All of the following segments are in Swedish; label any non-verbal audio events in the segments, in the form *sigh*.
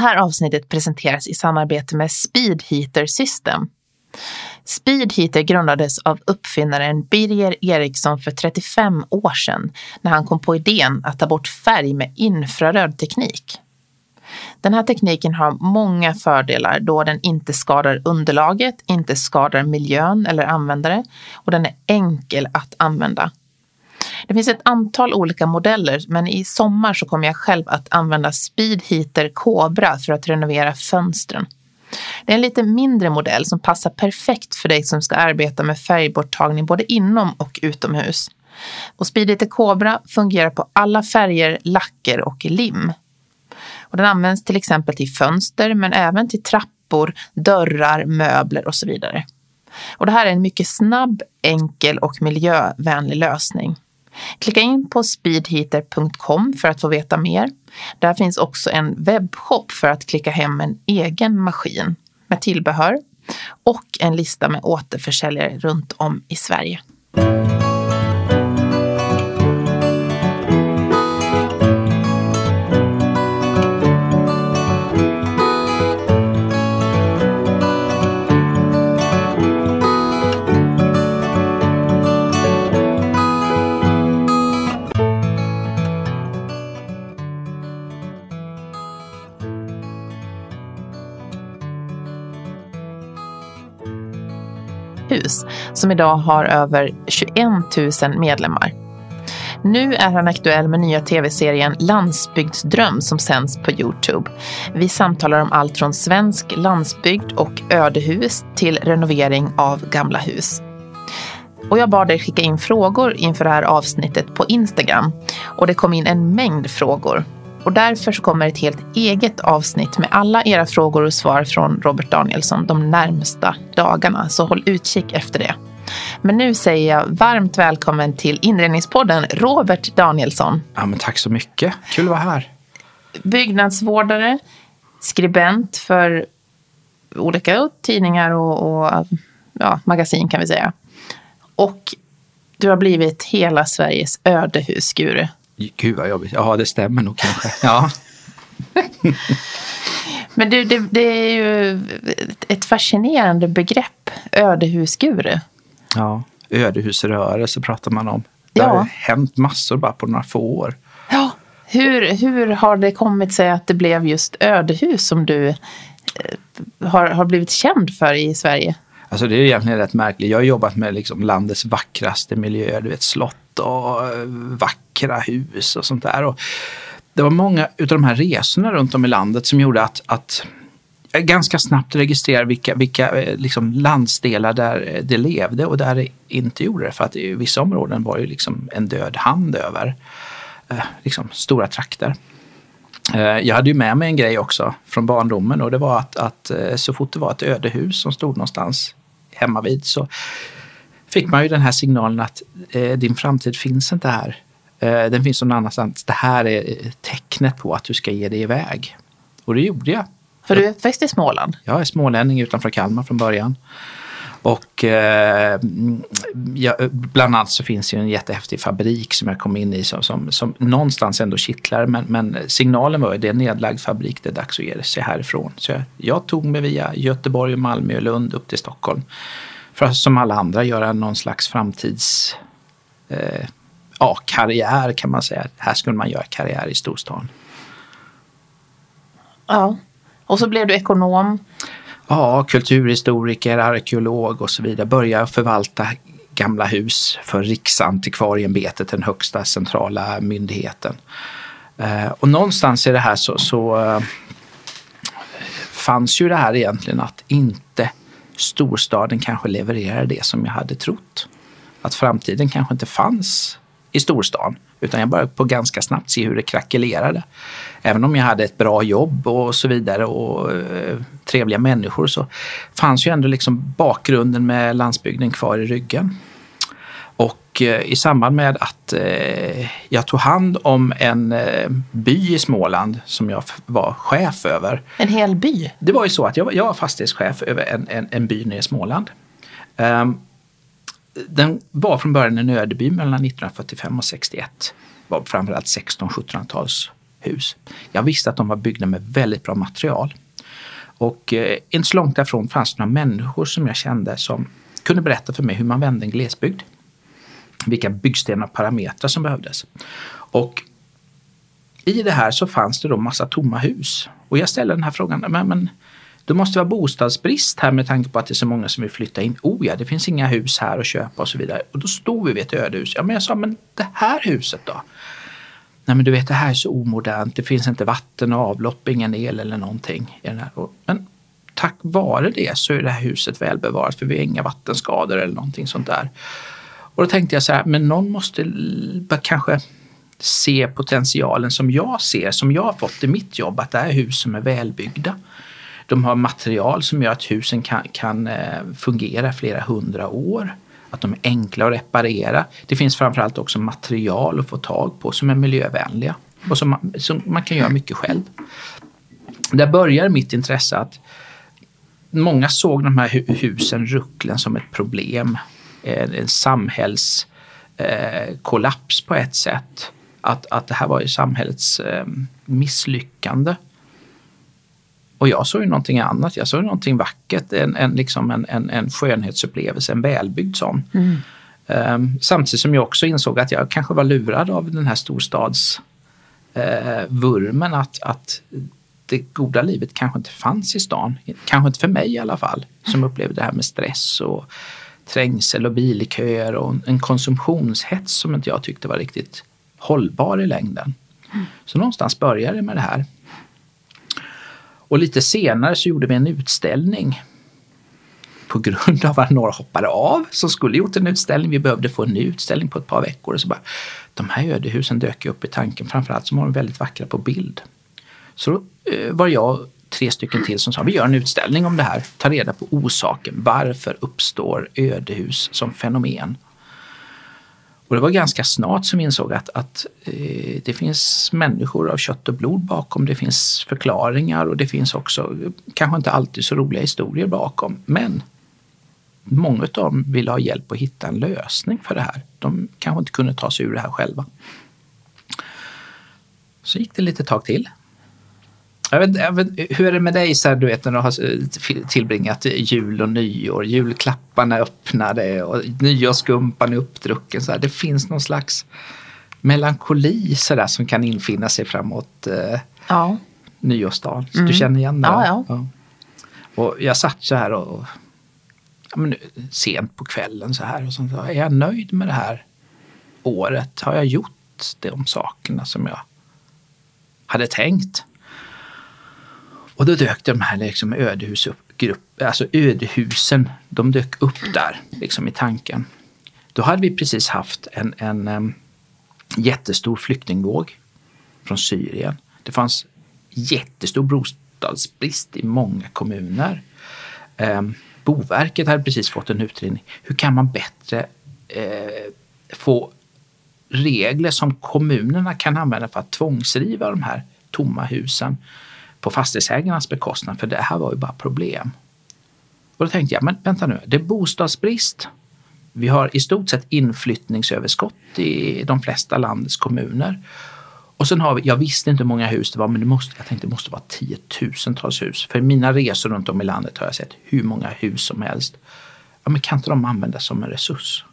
här avsnittet presenteras i samarbete med Speedheater System. Speedheater grundades av uppfinnaren Birger Eriksson för 35 år sedan när han kom på idén att ta bort färg med infraröd teknik. Den här tekniken har många fördelar då den inte skadar underlaget, inte skadar miljön eller användare och den är enkel att använda. Det finns ett antal olika modeller men i sommar så kommer jag själv att använda Speedheater Cobra för att renovera fönstren. Det är en lite mindre modell som passar perfekt för dig som ska arbeta med färgborttagning både inom och utomhus. Och Speedheater Cobra fungerar på alla färger, lacker och lim. Och den används till exempel till fönster men även till trappor, dörrar, möbler och så vidare. Och det här är en mycket snabb, enkel och miljövänlig lösning. Klicka in på speedheater.com för att få veta mer. Där finns också en webbshop för att klicka hem en egen maskin med tillbehör och en lista med återförsäljare runt om i Sverige. Som idag har över 21 000 medlemmar. Nu är han aktuell med nya tv-serien Landsbygdsdröm som sänds på Youtube. Vi samtalar om allt från svensk landsbygd och ödehus till renovering av gamla hus. Och jag bad dig skicka in frågor inför det här avsnittet på Instagram. Och det kom in en mängd frågor. Och därför så kommer ett helt eget avsnitt med alla era frågor och svar från Robert Danielsson de närmsta dagarna. Så håll utkik efter det. Men nu säger jag varmt välkommen till Inredningspodden, Robert Danielsson. Ja, men tack så mycket. Kul att vara här. Byggnadsvårdare, skribent för olika tidningar och, och ja, magasin kan vi säga. Och du har blivit hela Sveriges ödehusguru. Gud vad jobbigt. Ja, det stämmer nog kanske. Ja. *laughs* Men du, det, det, är ju ett fascinerande begrepp, ödehusguru. Ja, ödehusrörelse pratar man om. Det ja. har hänt massor bara på några få år. Ja, hur, hur har det kommit sig att det blev just ödehus som du eh, har, har blivit känd för i Sverige? Alltså det är egentligen rätt märkligt. Jag har jobbat med liksom landets vackraste miljöer, du vet slott och eh, vackra hus och sånt där. Och det var många av de här resorna runt om i landet som gjorde att, att Eh, ganska snabbt registrerar vilka, vilka eh, liksom landsdelar där eh, det levde och där det inte gjorde det. För att i vissa områden var det liksom en död hand över liksom stora trakter. Jag hade ju med mig en grej också från barndomen och det var att, att så fort det var ett ödehus som stod någonstans hemma vid så fick man ju den här signalen att eh, din framtid finns inte här. Eh, den finns någon annanstans. Det här är tecknet på att du ska ge dig iväg. Och det gjorde jag. För du är uppväxt i Småland? Jag är smålänning utanför Kalmar från början. Och eh, ja, bland annat så finns det ju en jättehäftig fabrik som jag kom in i som, som, som någonstans ändå kittlar. Men, men signalen var ju det är en nedlagd fabrik, det är dags att ge sig härifrån. Så jag, jag tog mig via Göteborg, Malmö och Lund upp till Stockholm. För att som alla andra göra någon slags framtids eh, ja, karriär kan man säga. Här skulle man göra karriär i storstan. Ja, och så blev du ekonom. Ja, kulturhistoriker, arkeolog och så vidare. Börja förvalta gamla hus för Riksantikvarieämbetet, den högsta centrala myndigheten. Eh, och någonstans i det här så, så eh, fanns ju det här egentligen att inte storstaden kanske levererar det som jag hade trott. Att framtiden kanske inte fanns i storstan. Utan jag började på ganska snabbt se hur det krackelerade. Även om jag hade ett bra jobb och så vidare och eh, trevliga människor så fanns ju ändå liksom bakgrunden med landsbygden kvar i ryggen. Och eh, i samband med att eh, jag tog hand om en eh, by i Småland som jag var chef över. En hel by? Det var ju så att jag, jag var fastighetschef över en, en, en by nere i Småland. Um, den var från början en ödeby mellan 1945 och 61. Det var framförallt 16-1700-tals hus. Jag visste att de var byggda med väldigt bra material. Och eh, inte så långt därifrån fanns det några människor som jag kände som kunde berätta för mig hur man vände en glesbygd. Vilka byggstenar och parametrar som behövdes. Och i det här så fanns det då massa tomma hus. Och jag ställde den här frågan, men, men det måste vara bostadsbrist här med tanke på att det är så många som vill flytta in. Oh ja, det finns inga hus här att köpa och så vidare. Och då stod vi vid ett ödehus. Ja, men jag sa, men det här huset då? Nej, men du vet, det här är så omodernt. Det finns inte vatten och avlopp, ingen el eller någonting. Men tack vare det så är det här huset välbevarat för vi har inga vattenskador eller någonting sånt där. Och då tänkte jag så här, men någon måste kanske se potentialen som jag ser, som jag har fått i mitt jobb, att det är hus som är välbyggda. De har material som gör att husen kan, kan eh, fungera flera hundra år. Att de är enkla att reparera. Det finns framförallt också material att få tag på som är miljövänliga och som man, som man kan göra mycket själv. Där börjar mitt intresse att många såg de här husen, rucklen, som ett problem. Eh, en samhällskollaps eh, på ett sätt. Att, att det här var ju samhällets eh, misslyckande. Och jag såg ju någonting annat. Jag såg någonting vackert, en, en, liksom en, en, en skönhetsupplevelse, en välbyggd sån. Mm. Um, samtidigt som jag också insåg att jag kanske var lurad av den här storstadsvurmen, uh, att, att det goda livet kanske inte fanns i stan. Kanske inte för mig i alla fall, som upplevde det här med stress och trängsel och bilköer och en konsumtionshets som inte jag tyckte var riktigt hållbar i längden. Mm. Så någonstans började det med det här. Och lite senare så gjorde vi en utställning på grund av att några hoppade av som skulle gjort en utställning. Vi behövde få en ny utställning på ett par veckor. Och så bara, de här ödehusen dök upp i tanken, framförallt som var de väldigt vackra på bild. Så då var jag tre stycken till som sa vi gör en utställning om det här, ta reda på orsaken. Varför uppstår ödehus som fenomen? Och det var ganska snart som vi insåg att, att eh, det finns människor av kött och blod bakom. Det finns förklaringar och det finns också kanske inte alltid så roliga historier bakom. Men många av dem ville ha hjälp att hitta en lösning för det här. De kanske inte kunde ta sig ur det här själva. Så gick det lite tag till. Jag vet, jag vet, hur är det med dig så här, du vet, när du har eh, tillbringat jul och nyår? Julklapparna öppnade och nyårsskumpan är uppdrucken. Så här. Det finns någon slags melankoli så där, som kan infinna sig framåt eh, ja. nyårsdagen. Mm. Du känner igen det? Ja, ja. ja. Och jag satt så här och ja, men, sent på kvällen så här och så, är jag nöjd med det här året? Har jag gjort de sakerna som jag hade tänkt? Och då dök de här liksom ödehusgrupp, alltså ödehusen, de dök upp där liksom i tanken. Då hade vi precis haft en, en um, jättestor flyktingvåg från Syrien. Det fanns jättestor bostadsbrist i många kommuner. Um, Boverket hade precis fått en utredning. Hur kan man bättre eh, få regler som kommunerna kan använda för att tvångsriva de här tomma husen på fastighetsägarnas bekostnad, för det här var ju bara problem. Och då tänkte jag, men vänta nu, det är bostadsbrist. Vi har i stort sett inflyttningsöverskott i de flesta landets kommuner. Och sen har vi, jag visste inte hur många hus det var, men det måste, jag tänkte det måste vara tiotusentals hus. För i mina resor runt om i landet har jag sett hur många hus som helst. Ja, men kan inte de användas som en resurs?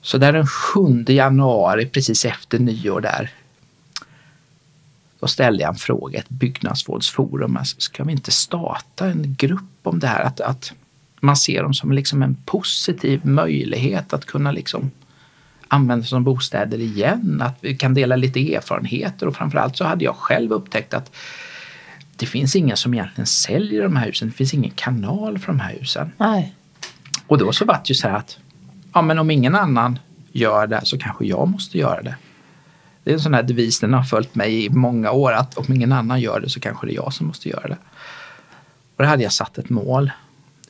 Så där den 7 januari, precis efter nyår där, då ställde jag en fråga, ett byggnadsvårdsforum. Alltså, ska vi inte starta en grupp om det här? Att, att man ser dem som liksom en positiv möjlighet att kunna liksom använda som bostäder igen. Att vi kan dela lite erfarenheter och framförallt så hade jag själv upptäckt att det finns ingen som egentligen säljer de här husen. Det finns ingen kanal för de här husen. Nej. Och då så var det ju så här att ja, men om ingen annan gör det så kanske jag måste göra det. Det är en sån här devis, den har följt mig i många år, att om ingen annan gör det så kanske det är jag som måste göra det. Och då hade jag satt ett mål.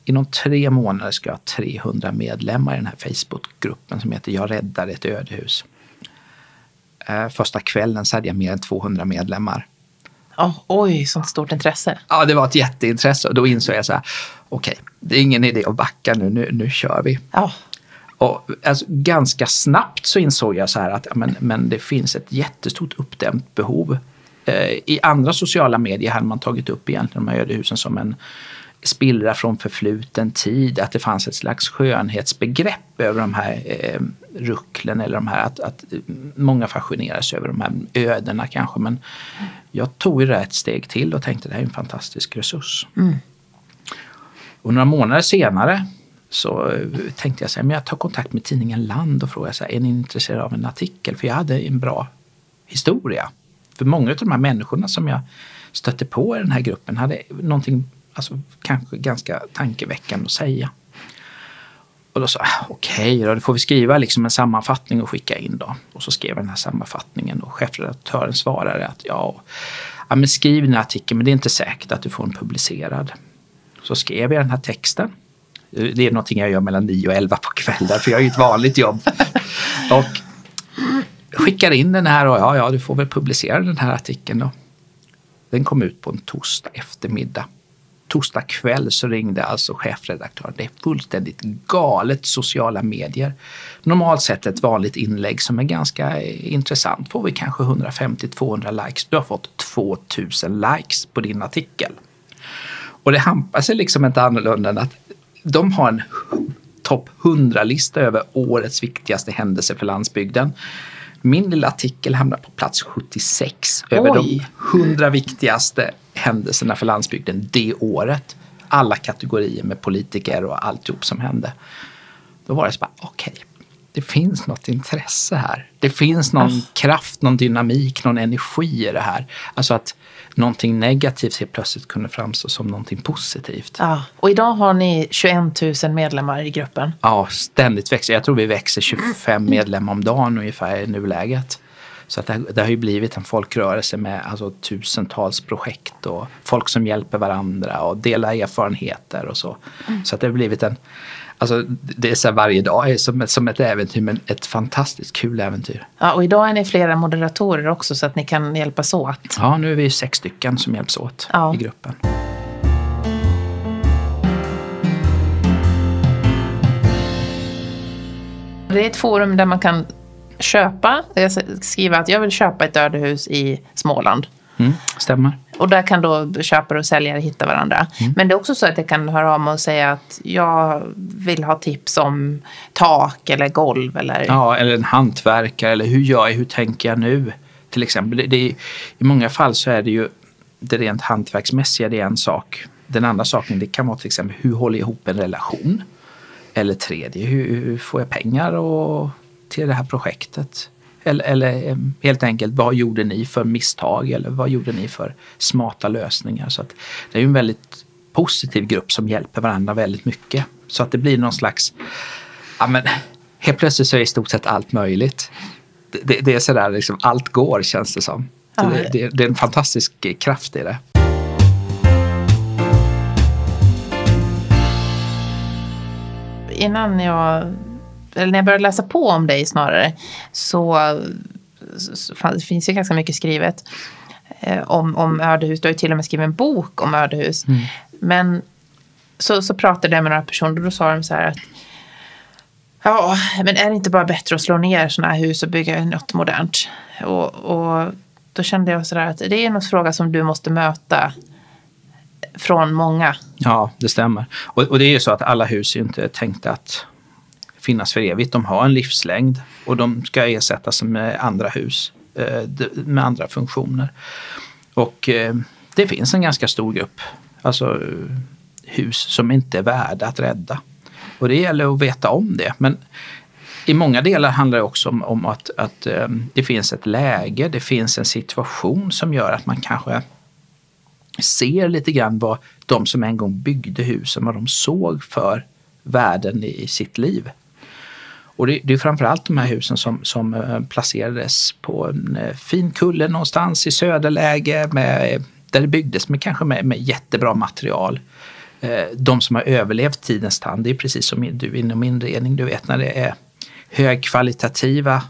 Inom tre månader ska jag ha 300 medlemmar i den här Facebookgruppen som heter Jag räddar ett ödehus. Eh, första kvällen så hade jag mer än 200 medlemmar. Oh, oj, sånt stort intresse. Ja, det var ett jätteintresse och då insåg jag så här, okej, okay, det är ingen idé att backa nu, nu, nu kör vi. Oh. Och alltså, ganska snabbt så insåg jag så här att men, men det finns ett jättestort uppdämt behov. Eh, I andra sociala medier hade man tagit upp egentligen de här ödehusen som en spillra från förfluten tid, att det fanns ett slags skönhetsbegrepp över de här eh, rucklen eller de här, att, att många fascineras över de här ödena kanske. Men jag tog det ett steg till och tänkte det här är en fantastisk resurs. Mm. Och några månader senare så eh, tänkte jag så här, men jag tar kontakt med tidningen Land och frågar så här, är ni intresserade av en artikel? För jag hade en bra historia. För många av de här människorna som jag stötte på i den här gruppen hade någonting alltså, kanske ganska tankeväckande att säga. Och då sa jag, okej okay, då, får vi skriva liksom en sammanfattning och skicka in då. Och så skrev jag den här sammanfattningen och chefredaktören svarade att ja, ja men skriv den här artikeln men det är inte säkert att du får den publicerad. Så skrev jag den här texten. Det är någonting jag gör mellan 9 och 11 på kvällen för jag har ju ett vanligt jobb. och skickar in den här och ja, ja, du får väl publicera den här artikeln då. Den kom ut på en torsdag eftermiddag torsdag kväll så ringde alltså chefredaktören. Det är fullständigt galet sociala medier. Normalt sett ett vanligt inlägg som är ganska intressant får vi kanske 150-200 likes. Du har fått 2000 likes på din artikel. Och det hampar sig liksom inte annorlunda än att de har en topp 100-lista över årets viktigaste händelser för landsbygden. Min lilla artikel hamnar på plats 76 Oj. över de 100 viktigaste händelserna för landsbygden det året. Alla kategorier med politiker och alltihop som hände. Då var det så bara, okej, okay, det finns något intresse här. Det finns någon oh. kraft, någon dynamik, någon energi i det här. Alltså att någonting negativt helt plötsligt kunde framstå som någonting positivt. Ja, och idag har ni 21 000 medlemmar i gruppen. Ja, ständigt växer. Jag tror vi växer 25 medlemmar om dagen ungefär i nuläget. Så att det, det har ju blivit en folkrörelse med alltså, tusentals projekt och folk som hjälper varandra och delar erfarenheter och så. Mm. Så att det har blivit en, alltså det är så varje dag är som, som ett äventyr men ett fantastiskt kul äventyr. Ja och idag är ni flera moderatorer också så att ni kan hjälpas åt. Ja nu är vi sex stycken som hjälps åt ja. i gruppen. Det är ett forum där man kan köpa, jag skriver att jag vill köpa ett ödehus i Småland. Mm, stämmer. Och där kan då köpare och säljare hitta varandra. Mm. Men det är också så att jag kan höra av mig och säga att jag vill ha tips om tak eller golv. Eller... Ja, eller en hantverkare eller hur gör jag, hur tänker jag nu? Till exempel. Det, det, I många fall så är det ju det rent hantverksmässiga, det är en sak. Den andra saken det kan vara till exempel hur håller jag ihop en relation? Eller tredje, hur, hur får jag pengar och till det här projektet? Eller, eller, eh, helt enkelt, vad gjorde ni för misstag eller vad gjorde ni för smarta lösningar? Så det är ju en väldigt positiv grupp som hjälper varandra väldigt mycket. Så att det blir någon slags, ja men helt plötsligt så är i stort sett allt möjligt. Det, det är sådär, liksom, allt går känns det som. Ja. Det, det, det är en fantastisk kraft i det. Innan jag eller när jag började läsa på om dig snarare, så, så det finns ju ganska mycket skrivet eh, om, om ödehus. Du har ju till och med skrivit en bok om ödehus. Mm. Men så, så pratade jag med några personer och då sa de så här att Ja, men är det inte bara bättre att slå ner sådana här hus och bygga något modernt? Och, och då kände jag sådär att det är en fråga som du måste möta från många. Ja, det stämmer. Och, och det är ju så att alla hus är inte tänkta att finnas för evigt. De har en livslängd och de ska ersättas med andra hus eh, med andra funktioner. Och eh, det finns en ganska stor grupp alltså hus som inte är värda att rädda. Och det gäller att veta om det. Men i många delar handlar det också om, om att, att eh, det finns ett läge, det finns en situation som gör att man kanske ser lite grann vad de som en gång byggde husen, vad de såg för värden i sitt liv. Och det, det är framförallt de här husen som, som eh, placerades på en eh, fin kulle någonstans i söderläge med, där det byggdes med kanske med, med jättebra material. Eh, de som har överlevt tidens tand, det är precis som du inom inredning, du vet när det är högkvalitativa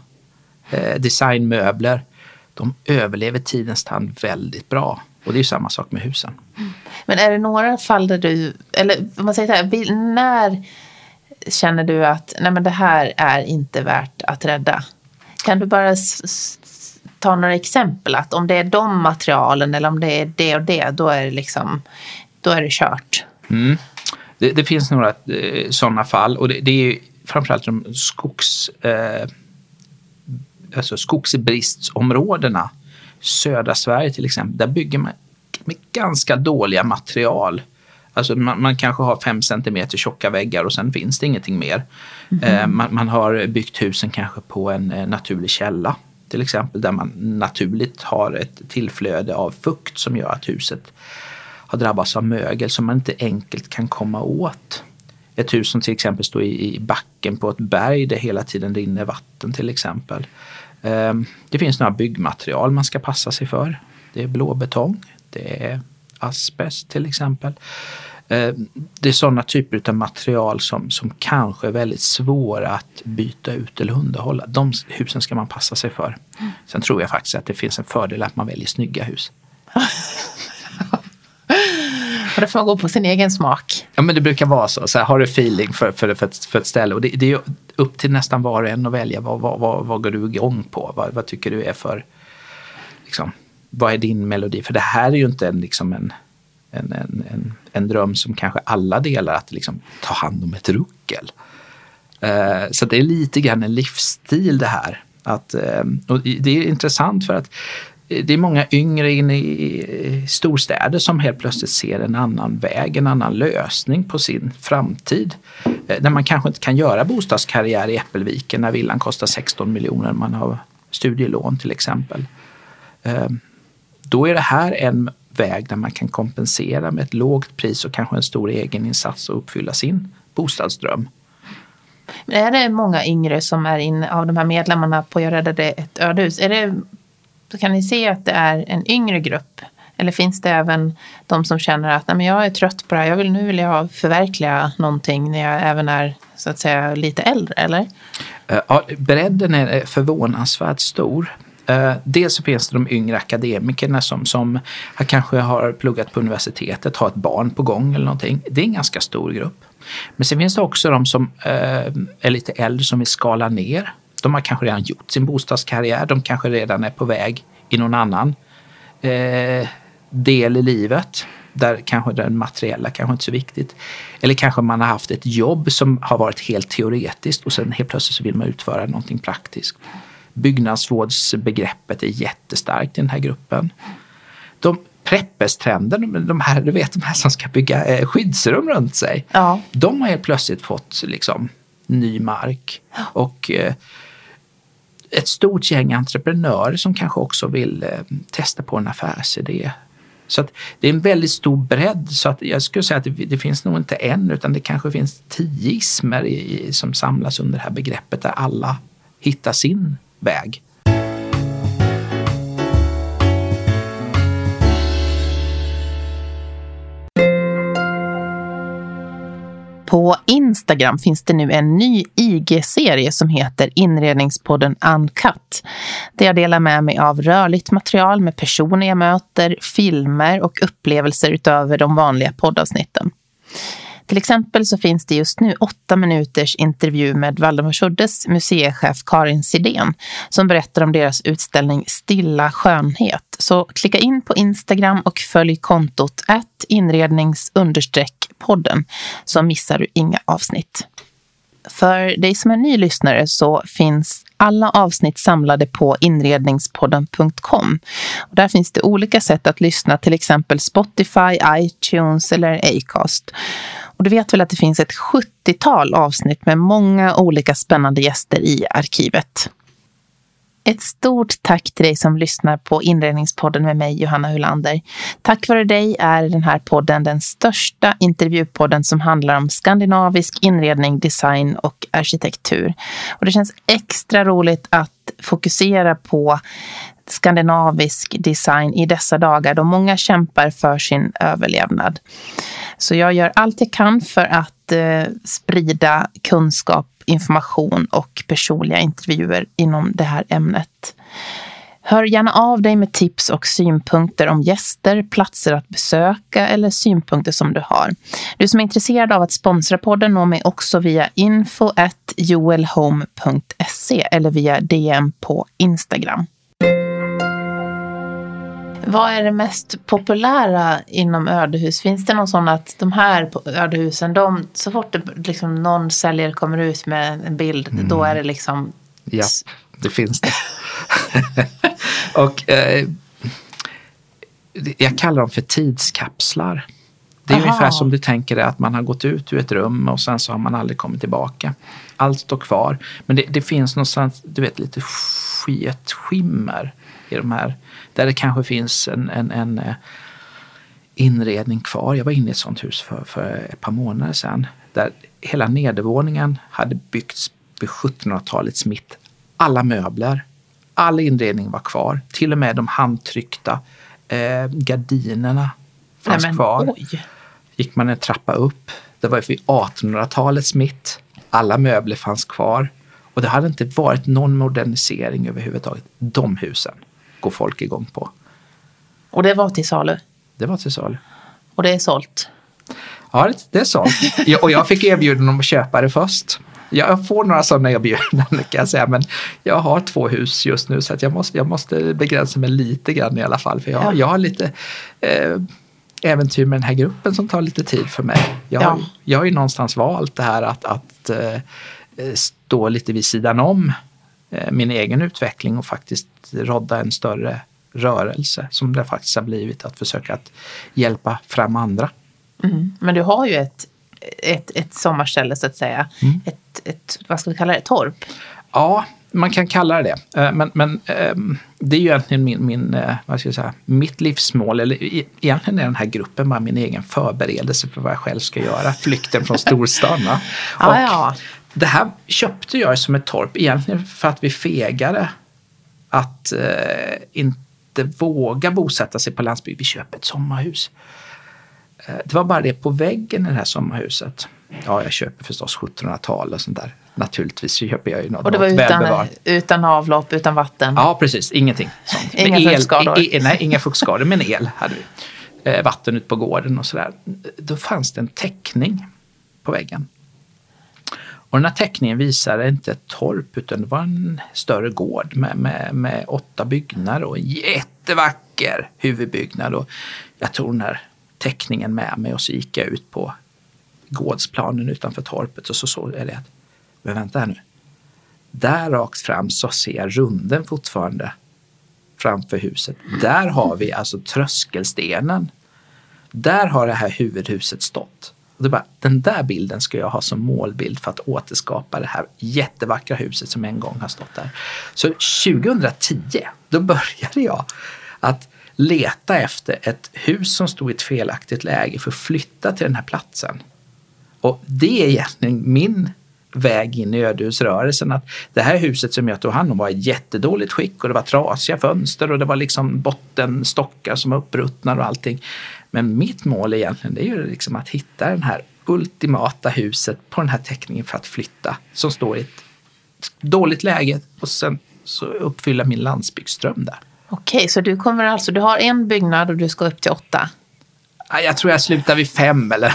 designmöbler. De överlever tidens tand väldigt bra. Och det är samma sak med husen. Mm. Men är det några fall där du, eller om man säger så här, när känner du att nej men det här är inte värt att rädda? Kan du bara ta några exempel? Att om det är de materialen eller om det är det och det, då är det, liksom, då är det kört. Mm. Det, det, finns några eh, sådana fall och det, det är framförallt de skogs, eh, alltså skogsbristområdena. Södra Sverige till exempel, där bygger man med ganska dåliga material. Alltså man, man, kanske har fem centimeter tjocka väggar och sen finns det ingenting mer. Mm. Eh, man, man, har byggt husen kanske på en eh, naturlig källa till exempel där man naturligt har ett tillflöde av fukt som gör att huset har drabbats av mögel som man inte enkelt kan komma åt. Ett hus som till exempel står i backen på ett berg där hela tiden rinner vatten till exempel. Ehm, det finns några byggmaterial man ska passa sig för. Det är blåbetong, det är asbest till exempel. Ehm, det är sådana typer av material som, som kanske är väldigt svåra att byta ut eller underhålla. De husen ska man passa sig för. Sen tror jag faktiskt att det finns en fördel att man väljer snygga hus. *laughs* Och då får man gå på sin egen smak. Ja men det brukar vara så. så här, har du feeling för, för, för, ett, för ett ställe och det, det är upp till nästan var och en att välja. Vad, vad, vad, vad går du igång på? Vad, vad tycker du är för, liksom, vad är din melodi? För det här är ju inte en, liksom en, en, en, en, en dröm som kanske alla delar, att liksom, ta hand om ett ruckel. Uh, så det är lite grann en livsstil det här. Att, uh, och det är intressant för att det är många yngre inne i storstäder som helt plötsligt ser en annan väg, en annan lösning på sin framtid. Eh, Där man kanske inte kan göra bostadskarriär i Äppelviken när villan kostar 16 miljoner, man har studielån till exempel. Då är det här en väg där man kan kompensera med ett lågt pris och kanske en stor egeninsats och uppfylla sin bostadsdröm. Men är det många yngre som är inne av de här medlemmarna på Jag räddade ett ödehus? Är det kan ni se att det är en yngre grupp. Eller finns det även de som känner att Nej, men jag är trött på det här, jag vill, nu vill jag förverkliga någonting när jag även är så att säga lite äldre, eller? Eh, ja, bredden är förvånansvärt stor. Eh, dels så finns det de yngre akademikerna som, som kanske har pluggat på universitetet, har ett barn på gång eller någonting. Det är en ganska stor grupp. Men sen finns det också de som eh, är lite äldre som vill skala ner de har kanske redan gjort sin bostadskarriär, de kanske redan är på väg i någon annan eh, del i livet där kanske den materiella kanske inte är så viktigt. Eller kanske man har haft ett jobb som har varit helt teoretiskt och sen helt plötsligt så vill man utföra någonting praktiskt. Byggnadsvårdsbegreppet är jättestarkt i den här gruppen. De preppestrenden, de här, du vet de här som ska bygga eh, skyddsrum runt sig. Ja. De har helt plötsligt fått liksom ny mark. Och eh, ett stort gäng entreprenörer som kanske också vill eh, testa på en affärsidé. Så att det är en väldigt stor bredd så att jag skulle säga att det, det finns nog inte en utan det kanske finns tio ismer i, som samlas under det här begreppet där alla hittar sin väg. På Instagram finns det nu en ny IG-serie som heter Inredningspodden Uncut. Där jag delar med mig av rörligt material med personer jag möter, filmer och upplevelser utöver de vanliga poddavsnitten. Till exempel så finns det just nu åtta minuters intervju med Valdemarsuddes museichef Karin Sidén som berättar om deras utställning Stilla skönhet. Så klicka in på Instagram och följ kontot att inrednings podden så missar du inga avsnitt. För dig som är ny lyssnare så finns alla avsnitt samlade på inredningspodden.com. Och där finns det olika sätt att lyssna, till exempel Spotify, iTunes eller Acast. Och du vet väl att det finns ett 70-tal avsnitt med många olika spännande gäster i arkivet. Ett stort tack till dig som lyssnar på Inredningspodden med mig, Johanna Hulander. Tack vare dig är den här podden den största intervjupodden som handlar om skandinavisk inredning, design och arkitektur. Och det känns extra roligt att fokusera på skandinavisk design i dessa dagar då många kämpar för sin överlevnad. Så jag gör allt jag kan för att eh, sprida kunskap, information och personliga intervjuer inom det här ämnet. Hör gärna av dig med tips och synpunkter om gäster, platser att besöka eller synpunkter som du har. Du som är intresserad av att sponsra podden når mig också via info joelhome.se eller via DM på Instagram. Vad är det mest populära inom ödehus? Finns det någon sån att de här ödehusen, de, så fort det, liksom, någon säljare kommer ut med en bild, mm. då är det liksom... Ja, det finns det. *laughs* och eh, jag kallar dem för tidskapslar. Det är Aha. ungefär som du tänker dig att man har gått ut ur ett rum och sen så har man aldrig kommit tillbaka. Allt står kvar. Men det, det finns någonstans, du vet, lite ett skimmer i de här. Där det kanske finns en, en, en eh, inredning kvar. Jag var inne i ett sånt hus för, för ett par månader sedan. Där hela nedervåningen hade byggts vid 1700-talets mitt. Alla möbler, all inredning var kvar. Till och med de handtryckta eh, gardinerna fanns Nej, men, kvar. Oj. Gick man en trappa upp, det var vid 1800-talets mitt. Alla möbler fanns kvar. Och det hade inte varit någon modernisering överhuvudtaget. De husen går folk igång på. Och det var till salu? Det var till salu. Och det är sålt? Ja, det är sålt. och jag fick erbjudande om att köpa det först. Jag får några sådana erbjudanden kan jag säga, men jag har två hus just nu så att jag måste, jag måste begränsa mig lite grann i alla fall. För jag, ja. jag har lite eh, äventyr med den här gruppen som tar lite tid för mig. Jag, ja. jag har ju någonstans valt det här att, att eh, stå lite vid sidan om min egen utveckling och faktiskt rodda en större rörelse som det faktiskt har blivit att försöka att hjälpa fram andra. Mm. Men du har ju ett, ett, ett sommarställe så att säga. Mm. Ett, ett, vad ska vi kalla det, torp? Ja, man kan kalla det det. Eh, men, men ehm, det är ju egentligen min, min, eh, vad ska jag säga, mitt livsmål. Eller egentligen är den här gruppen bara min egen förberedelse för vad jag själv ska göra. Flykten från *laughs* storstaden. ah, ja. Det här köpte jag som ett torp egentligen för att vi fegade att eh, inte våga bosätta sig på landsbygd. Vi köper ett sommarhus. Eh, det var bara det på väggen i det här sommarhuset. Ja, jag köper förstås 1700-tal och sånt där. Naturligtvis köper jag ju något Och det var utan, utan avlopp, utan vatten? Ja, precis. Ingenting sånt. Inga fuktskador? nej, inga fuktskador, men el hade vi. Eh, vatten ut på gården och sådär. Då fanns det en teckning på väggen. Och den här teckningen visar inte ett torp utan det var en större gård med, med, med åtta byggnader och en jättevacker huvudbyggnad. Och jag tog den här teckningen med mig och så gick jag ut på gårdsplanen utanför torpet och så såg jag det. Men vänta här nu. Där rakt fram så ser jag runden fortfarande framför huset. Där har vi alltså tröskelstenen. Där har det här huvudhuset stått. Och då bara, den där bilden ska jag ha som målbild för att återskapa det här jättevackra huset som en gång har stått där. Så 2010, då började jag att leta efter ett hus som stod i ett felaktigt läge för att flytta till den här platsen. Och det är egentligen min väg in i ödehusrörelsen. Att det här huset som jag tog hand om var i jättedåligt skick och det var trasiga fönster och det var liksom bottenstockar som var uppruttnade och allting. Men mitt mål egentligen det är ju liksom att hitta den här ultimata huset på den här teckningen för att flytta som står i ett dåligt läge och sen så uppfylla min landsbygdsdröm där. Okej, så du kommer alltså, du har en byggnad och du ska upp till åtta? Jag tror jag slutar vid fem eller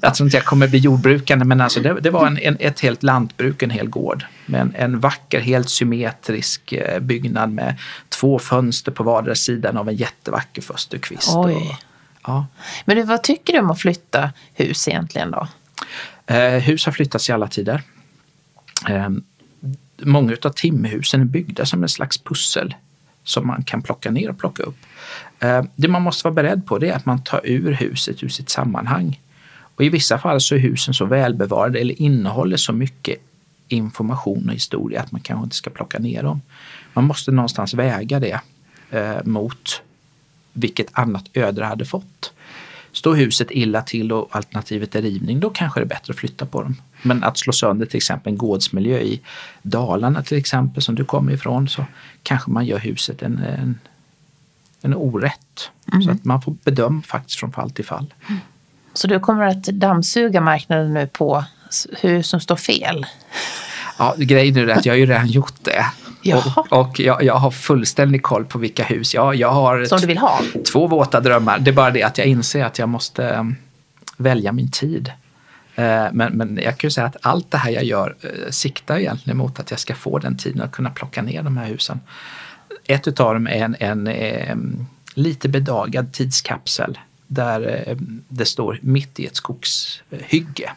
Jag tror inte jag kommer bli jordbrukande men alltså det, det var en, en, ett helt lantbruk, en hel gård. Med en, en vacker, helt symmetrisk eh, byggnad med två fönster på vardera sidan av en jättevacker fösterkvist. Oj. Och, ja. Men du, vad tycker du om att flytta hus egentligen då? Eh, hus har flyttats i alla tider. Eh, många av timmerhusen är byggda som en slags pussel som man kan plocka ner och plocka upp. Eh, det man måste vara beredd på det är att man tar ur huset ur sitt sammanhang. Och I vissa fall så är husen så välbevarade eller innehåller så mycket information och historia att man kanske inte ska plocka ner dem. Man måste någonstans väga det eh, mot vilket annat öde det hade fått. Står huset illa till och alternativet är rivning, då kanske det är bättre att flytta på dem. Men att slå sönder till exempel en gårdsmiljö i Dalarna till exempel som du kommer ifrån så kanske man gör huset en, en, en orätt. Mm. Så att man får bedöma faktiskt från fall till fall. Så du kommer att dammsuga marknaden nu på hus som står fel? Ja, grejen är att jag har ju redan gjort det. Jaha. Och, och jag, jag har fullständig koll på vilka hus. Jag, jag har Som du vill ha? två våta drömmar. Det är bara det att jag inser att jag måste um, välja min tid. Uh, men, men jag kan ju säga att allt det här jag gör uh, siktar egentligen mot att jag ska få den tiden att kunna plocka ner de här husen. Ett utav dem är en, en, en lite bedagad tidskapsel där det står mitt i ett skogshygge.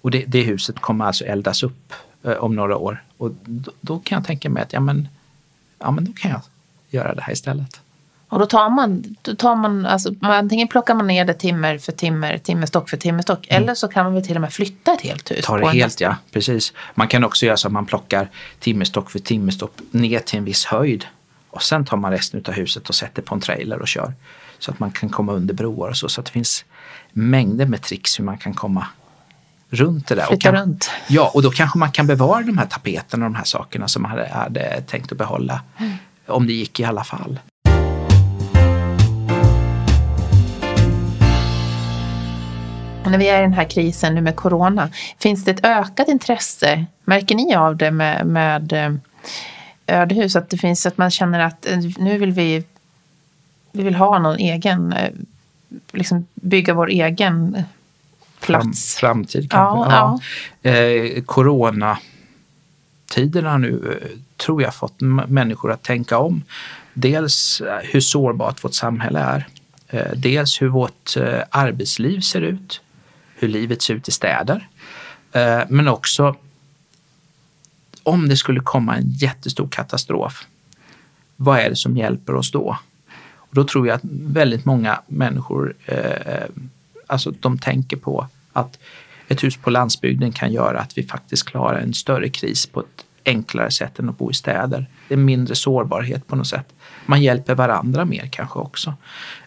Och det, det huset kommer alltså eldas upp om några år. Och då, då, kan jag tänka mig att ja, men, ja, men då kan jag göra det här istället. Och då tar man, då tar man alltså, antingen plockar man ner det timmer för timmer, timmerstock för timmerstock. Mm. Eller så kan man väl till och med flytta ett helt hus. Ta det helt ja, precis. Man kan också göra så att man plockar timmerstock för timmerstock ner till en viss höjd. Och sen tar man resten av huset och sätter på en trailer och kör. Så att man kan komma under broar och så. Så att det finns mängder med tricks hur man kan komma runt det där. Flytta kan, runt. Ja, och då kanske man kan bevara de här tapeterna och de här sakerna som man hade, hade tänkt att behålla. Mm. Om det gick i alla fall. när vi är i den här krisen nu med corona, finns det ett ökat intresse? Märker ni av det med, med eh, ödehus? Att det finns att man känner att eh, nu vill vi, vi vill ha någon egen, eh, liksom bygga vår egen plats. Fram, framtid kanske. Ja, ja. Eh, coronatiderna nu tror jag fått människor att tänka om. Dels hur sårbart vårt samhälle är. Dels hur vårt arbetsliv ser ut hur livet ser ut i städer. Eh, men också om det skulle komma en jättestor katastrof, vad är det som hjälper oss då? Och då tror jag att väldigt många människor eh, alltså de tänker på att ett hus på landsbygden kan göra att vi faktiskt klarar en större kris på ett enklare sätt än att bo i städer. Det är mindre sårbarhet på något sätt. Man hjälper varandra mer kanske också.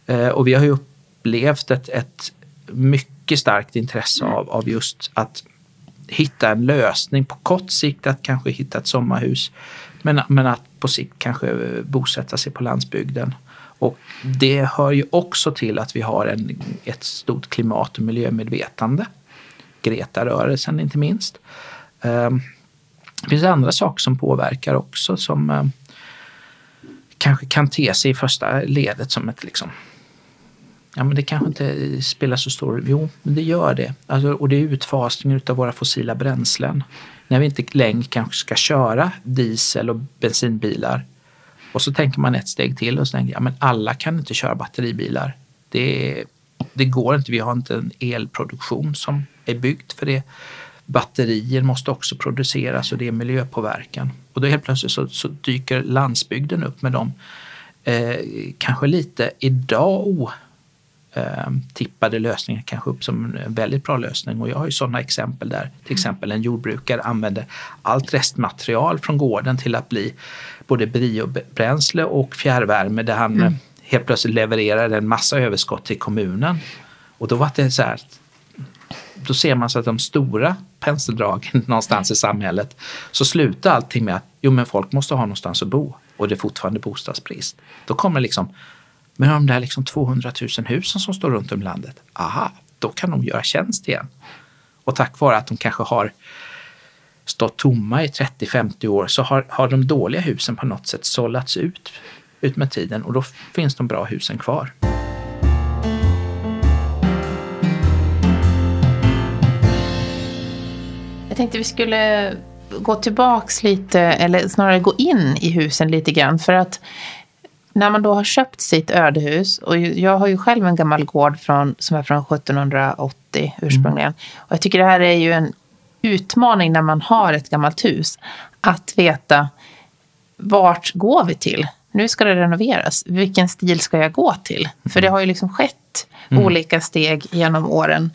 Eh, och vi har ju upplevt ett, ett mycket mycket starkt intresse av, av just att hitta en lösning på kort sikt, att kanske hitta ett sommarhus. Men, men att på sikt kanske bosätta sig på landsbygden. Och det hör ju också till att vi har en, ett stort klimat och miljömedvetande. Greta-rörelsen inte minst. Ehm, det finns andra saker som påverkar också som eh, kanske kan te sig i första ledet som ett liksom, Ja, men det kanske inte spelar så stor roll. Jo, men det gör det. Alltså, och det är utfasningen av våra fossila bränslen. När vi inte längre kanske ska köra diesel och bensinbilar. Och så tänker man ett steg till och så tänker jag, men alla kan inte köra batteribilar. Det, det går inte. Vi har inte en elproduktion som är byggd för det. Batterier måste också produceras och det är miljöpåverkan. Och då helt plötsligt så, så dyker landsbygden upp med dem. Eh, kanske lite idag tippade lösningar kanske upp som en väldigt bra lösning. Och jag har ju sådana exempel där till exempel en jordbrukare använder allt restmaterial från gården till att bli både biobränsle och fjärrvärme där han mm. helt plötsligt levererar en massa överskott till kommunen. Och då var det så här, då ser man så att de stora penseldragen *laughs* någonstans i samhället så slutar allting med att jo men folk måste ha någonstans att bo och det är fortfarande bostadsbrist. Då kommer liksom men de där liksom 200 000 husen som står runt om i landet, aha, då kan de göra tjänst igen. Och tack vare att de kanske har stått tomma i 30-50 år så har, har de dåliga husen på något sätt sållats ut, ut med tiden och då finns de bra husen kvar. Jag tänkte vi skulle gå tillbaks lite, eller snarare gå in i husen lite grann. För att när man då har köpt sitt ödehus, och jag har ju själv en gammal gård från, som är från 1780 ursprungligen. Mm. Och jag tycker det här är ju en utmaning när man har ett gammalt hus. Att veta vart går vi till? Nu ska det renoveras. Vilken stil ska jag gå till? Mm. För det har ju liksom skett mm. olika steg genom åren,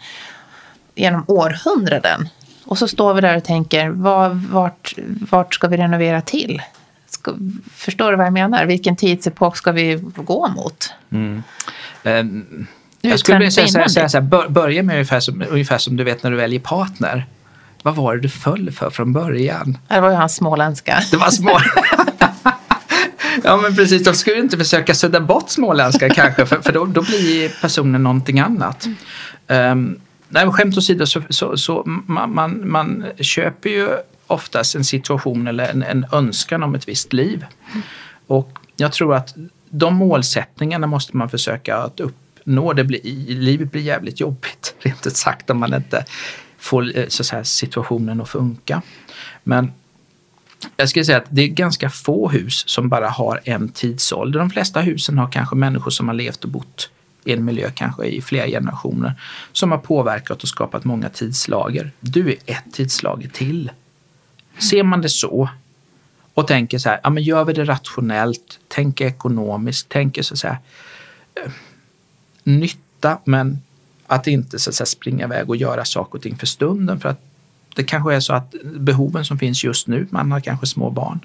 genom århundraden. Och så står vi där och tänker, var, vart, vart ska vi renovera till? Ska, förstår du vad jag menar? Vilken tidsepok ska vi gå mot? Mm. Um, jag skulle vilja säga, säga, säga så här, börja med ungefär som, ungefär som du vet när du väljer partner. Vad var det du föll för från början? Det var ju hans småländska. Det var små... *laughs* ja men precis, då skulle du inte försöka sudda bort småländska kanske för, för då, då blir personen någonting annat. Um, nej, skämt åsido så, så, så man, man, man köper ju oftast en situation eller en, en önskan om ett visst liv. Och jag tror att de målsättningarna måste man försöka att uppnå. Det blir, livet blir jävligt jobbigt, *laughs* rent ut sagt, om man inte får eh, så att säga, situationen att funka. Men jag skulle säga att det är ganska få hus som bara har en tidsålder. De flesta husen har kanske människor som har levt och bott i en miljö kanske i flera generationer som har påverkat och skapat många tidslager. Du är ett tidslager till. Ser man det så och tänker så här, ja men gör vi det rationellt, tänker ekonomiskt, tänker så att säga eh, nytta men att inte så att säga, springa iväg och göra saker och ting för stunden för att det kanske är så att behoven som finns just nu, man har kanske små barn,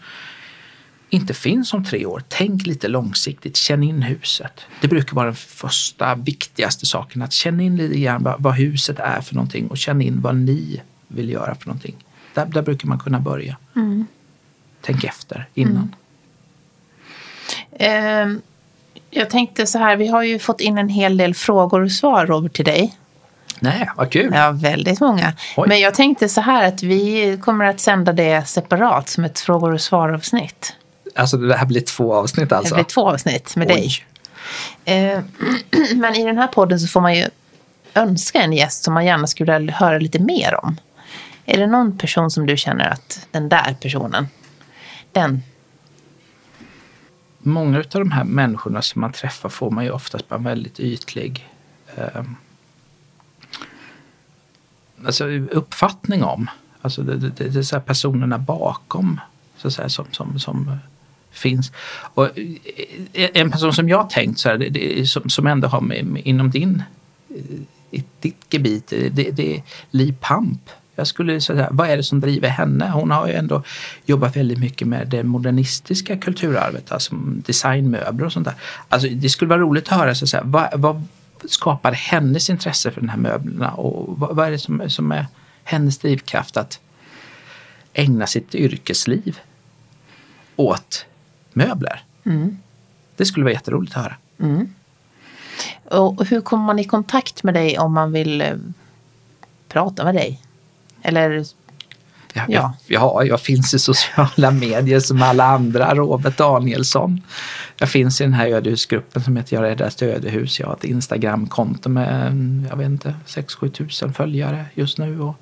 inte finns om tre år. Tänk lite långsiktigt, känn in huset. Det brukar vara den första viktigaste saken, att känna in lite grann vad, huset är för någonting och känna in vad ni vill göra för någonting. Där, där brukar man kunna börja. Mm. Tänk efter innan. Mm. Eh, jag tänkte så här, vi har ju fått in en hel del frågor och svar Robert till dig. Nej, vad kul. Ja, väldigt många. Oj. Men jag tänkte så här att vi kommer att sända det separat som ett frågor och svar-avsnitt. Alltså det här blir två avsnitt alltså? Det blir två avsnitt med Oj. dig. Eh, *clears throat* men i den här podden så får man ju önska en gäst som man gärna skulle vilja höra lite mer om. Är det någon person som du känner att den där personen, den Många av de här människorna som man träffar får man ju oftast bara en väldigt ytlig eh, alltså, uppfattning om. Alltså det, det, det är så personerna bakom så att säga, som, som, som finns. Och eh, en person som jag har tänkt så här, det, det, som, som ändå har med, med, inom din, eh, i ditt gebit, det, det är Li Pamp. Jag skulle säga, vad är det som driver henne? Hon har ju ändå jobbat väldigt mycket med det modernistiska kulturarvet, alltså designmöbler och sånt där. Alltså, det skulle vara roligt att höra, så att säga, vad, vad skapar hennes intresse för de här möblerna och vad, vad är det som, som är hennes drivkraft att ägna sitt yrkesliv åt möbler? Mm. Det skulle vara jätteroligt att höra. Mm. Och hur kommer man i kontakt med dig om man vill eh, prata med dig? Eller Ja, ja. ja, jag finns i sociala *laughs* medier som alla andra. Robert Danielsson. Jag finns i den här ödehusgruppen som heter Jag räddar ödehus. Jag har ett Instagramkonto med jag vet inte, 6-7 tusen följare just nu. Och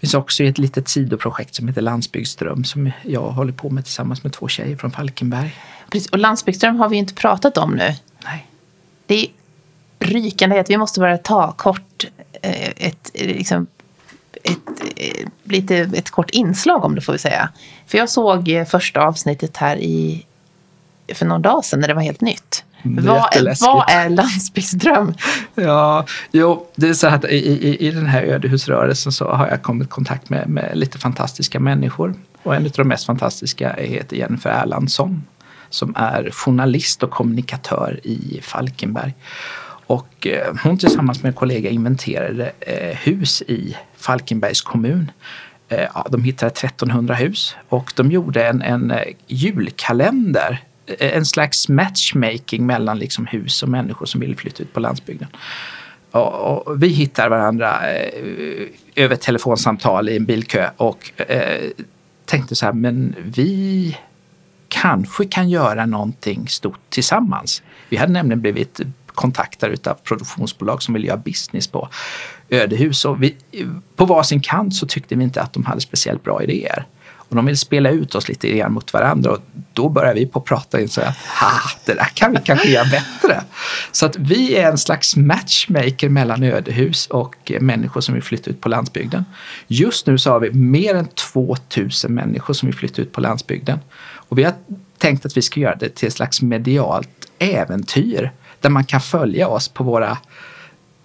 finns också ett litet sidoprojekt som heter Landsbygdsdröm som jag håller på med tillsammans med två tjejer från Falkenberg. Precis, och Landsbygdsdröm har vi inte pratat om nu. Nej. Det är rykande att vi måste bara ta kort eh, ett, liksom, ett, eh, lite, ett kort inslag om det får vi säga. För jag såg eh, första avsnittet här i, för någon dag sedan när det var helt nytt. Vad är, vad är landsbygdsdröm? *laughs* Ja, jo, det är så att i, i, i den här ödehusrörelsen så har jag kommit i kontakt med, med lite fantastiska människor. Och en av de mest fantastiska heter Jennifer Erlandsson som är journalist och kommunikatör i Falkenberg. Och eh, hon tillsammans med en kollega inventerade eh, hus i Falkenbergs kommun. Eh, de hittade 1300 hus och de gjorde en, en eh, julkalender eh, en slags matchmaking mellan liksom hus och människor som vill flytta ut på landsbygden. Och, och vi hittar varandra eh, över telefonsamtal i en bilkö och eh, tänkte så här, men vi kanske kan göra någonting stort tillsammans. Vi hade nämligen blivit kontaktar utav produktionsbolag som vill göra business på ödehus. Och vi, på varsin kant så tyckte vi inte att de hade speciellt bra idéer. Och de vill spela ut oss lite grann mot varandra och då börjar vi på att prata in så att ha, det där kan vi kanske göra bättre. Så att vi är en slags matchmaker mellan ödehus och människor som vill flytta ut på landsbygden. Just nu så har vi mer än 2000 människor som vill flytta ut på landsbygden. Och vi har tänkt att vi ska göra det till ett slags medialt äventyr där man kan följa oss på våra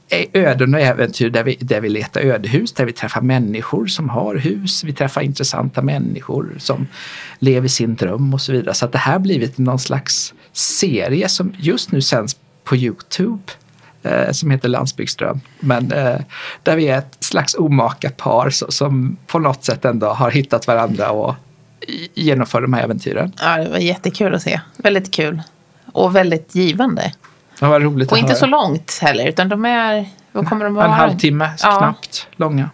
eh, öden och äventyr där vi, där vi letar ödehus, där vi träffar människor som har hus. Vi träffar intressanta människor som lever sin dröm och så vidare. Så att det här har blivit någon slags serie som just nu sänds på Youtube eh, som heter Landsbygdsdröm. Men eh, där vi är ett slags omaka par så, som på något sätt ändå har hittat varandra och genomför de här äventyren. Ja, det var jättekul att se. Väldigt kul. Och väldigt givande. Ja, vad roligt Och inte höra. så långt heller, utan de är, vad kommer de vara? En halvtimme ja. knappt långa.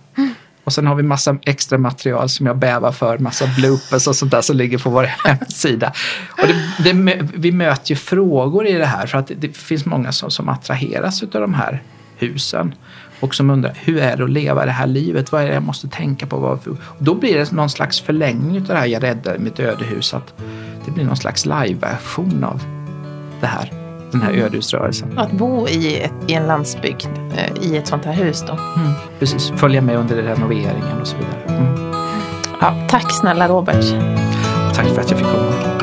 Och sen har vi massa extra material som jag bävar för, massa bloopers och sånt där som ligger på vår *laughs* hemsida. Och det, det, vi möter ju frågor i det här för att det, det finns många som, som attraheras av de här husen och som undrar hur är det att leva det här livet? Vad är det jag måste tänka på? Och då blir det någon slags förlängning av det här Jag räddar mitt ödehus. Att det blir någon slags live-version av det här den här ödehusrörelsen. Att bo i, ett, i en landsbygd, eh, i ett sånt här hus då. Mm, precis, följa med under renoveringen och så vidare. Mm. Ja, tack snälla Robert. Tack för att jag fick komma.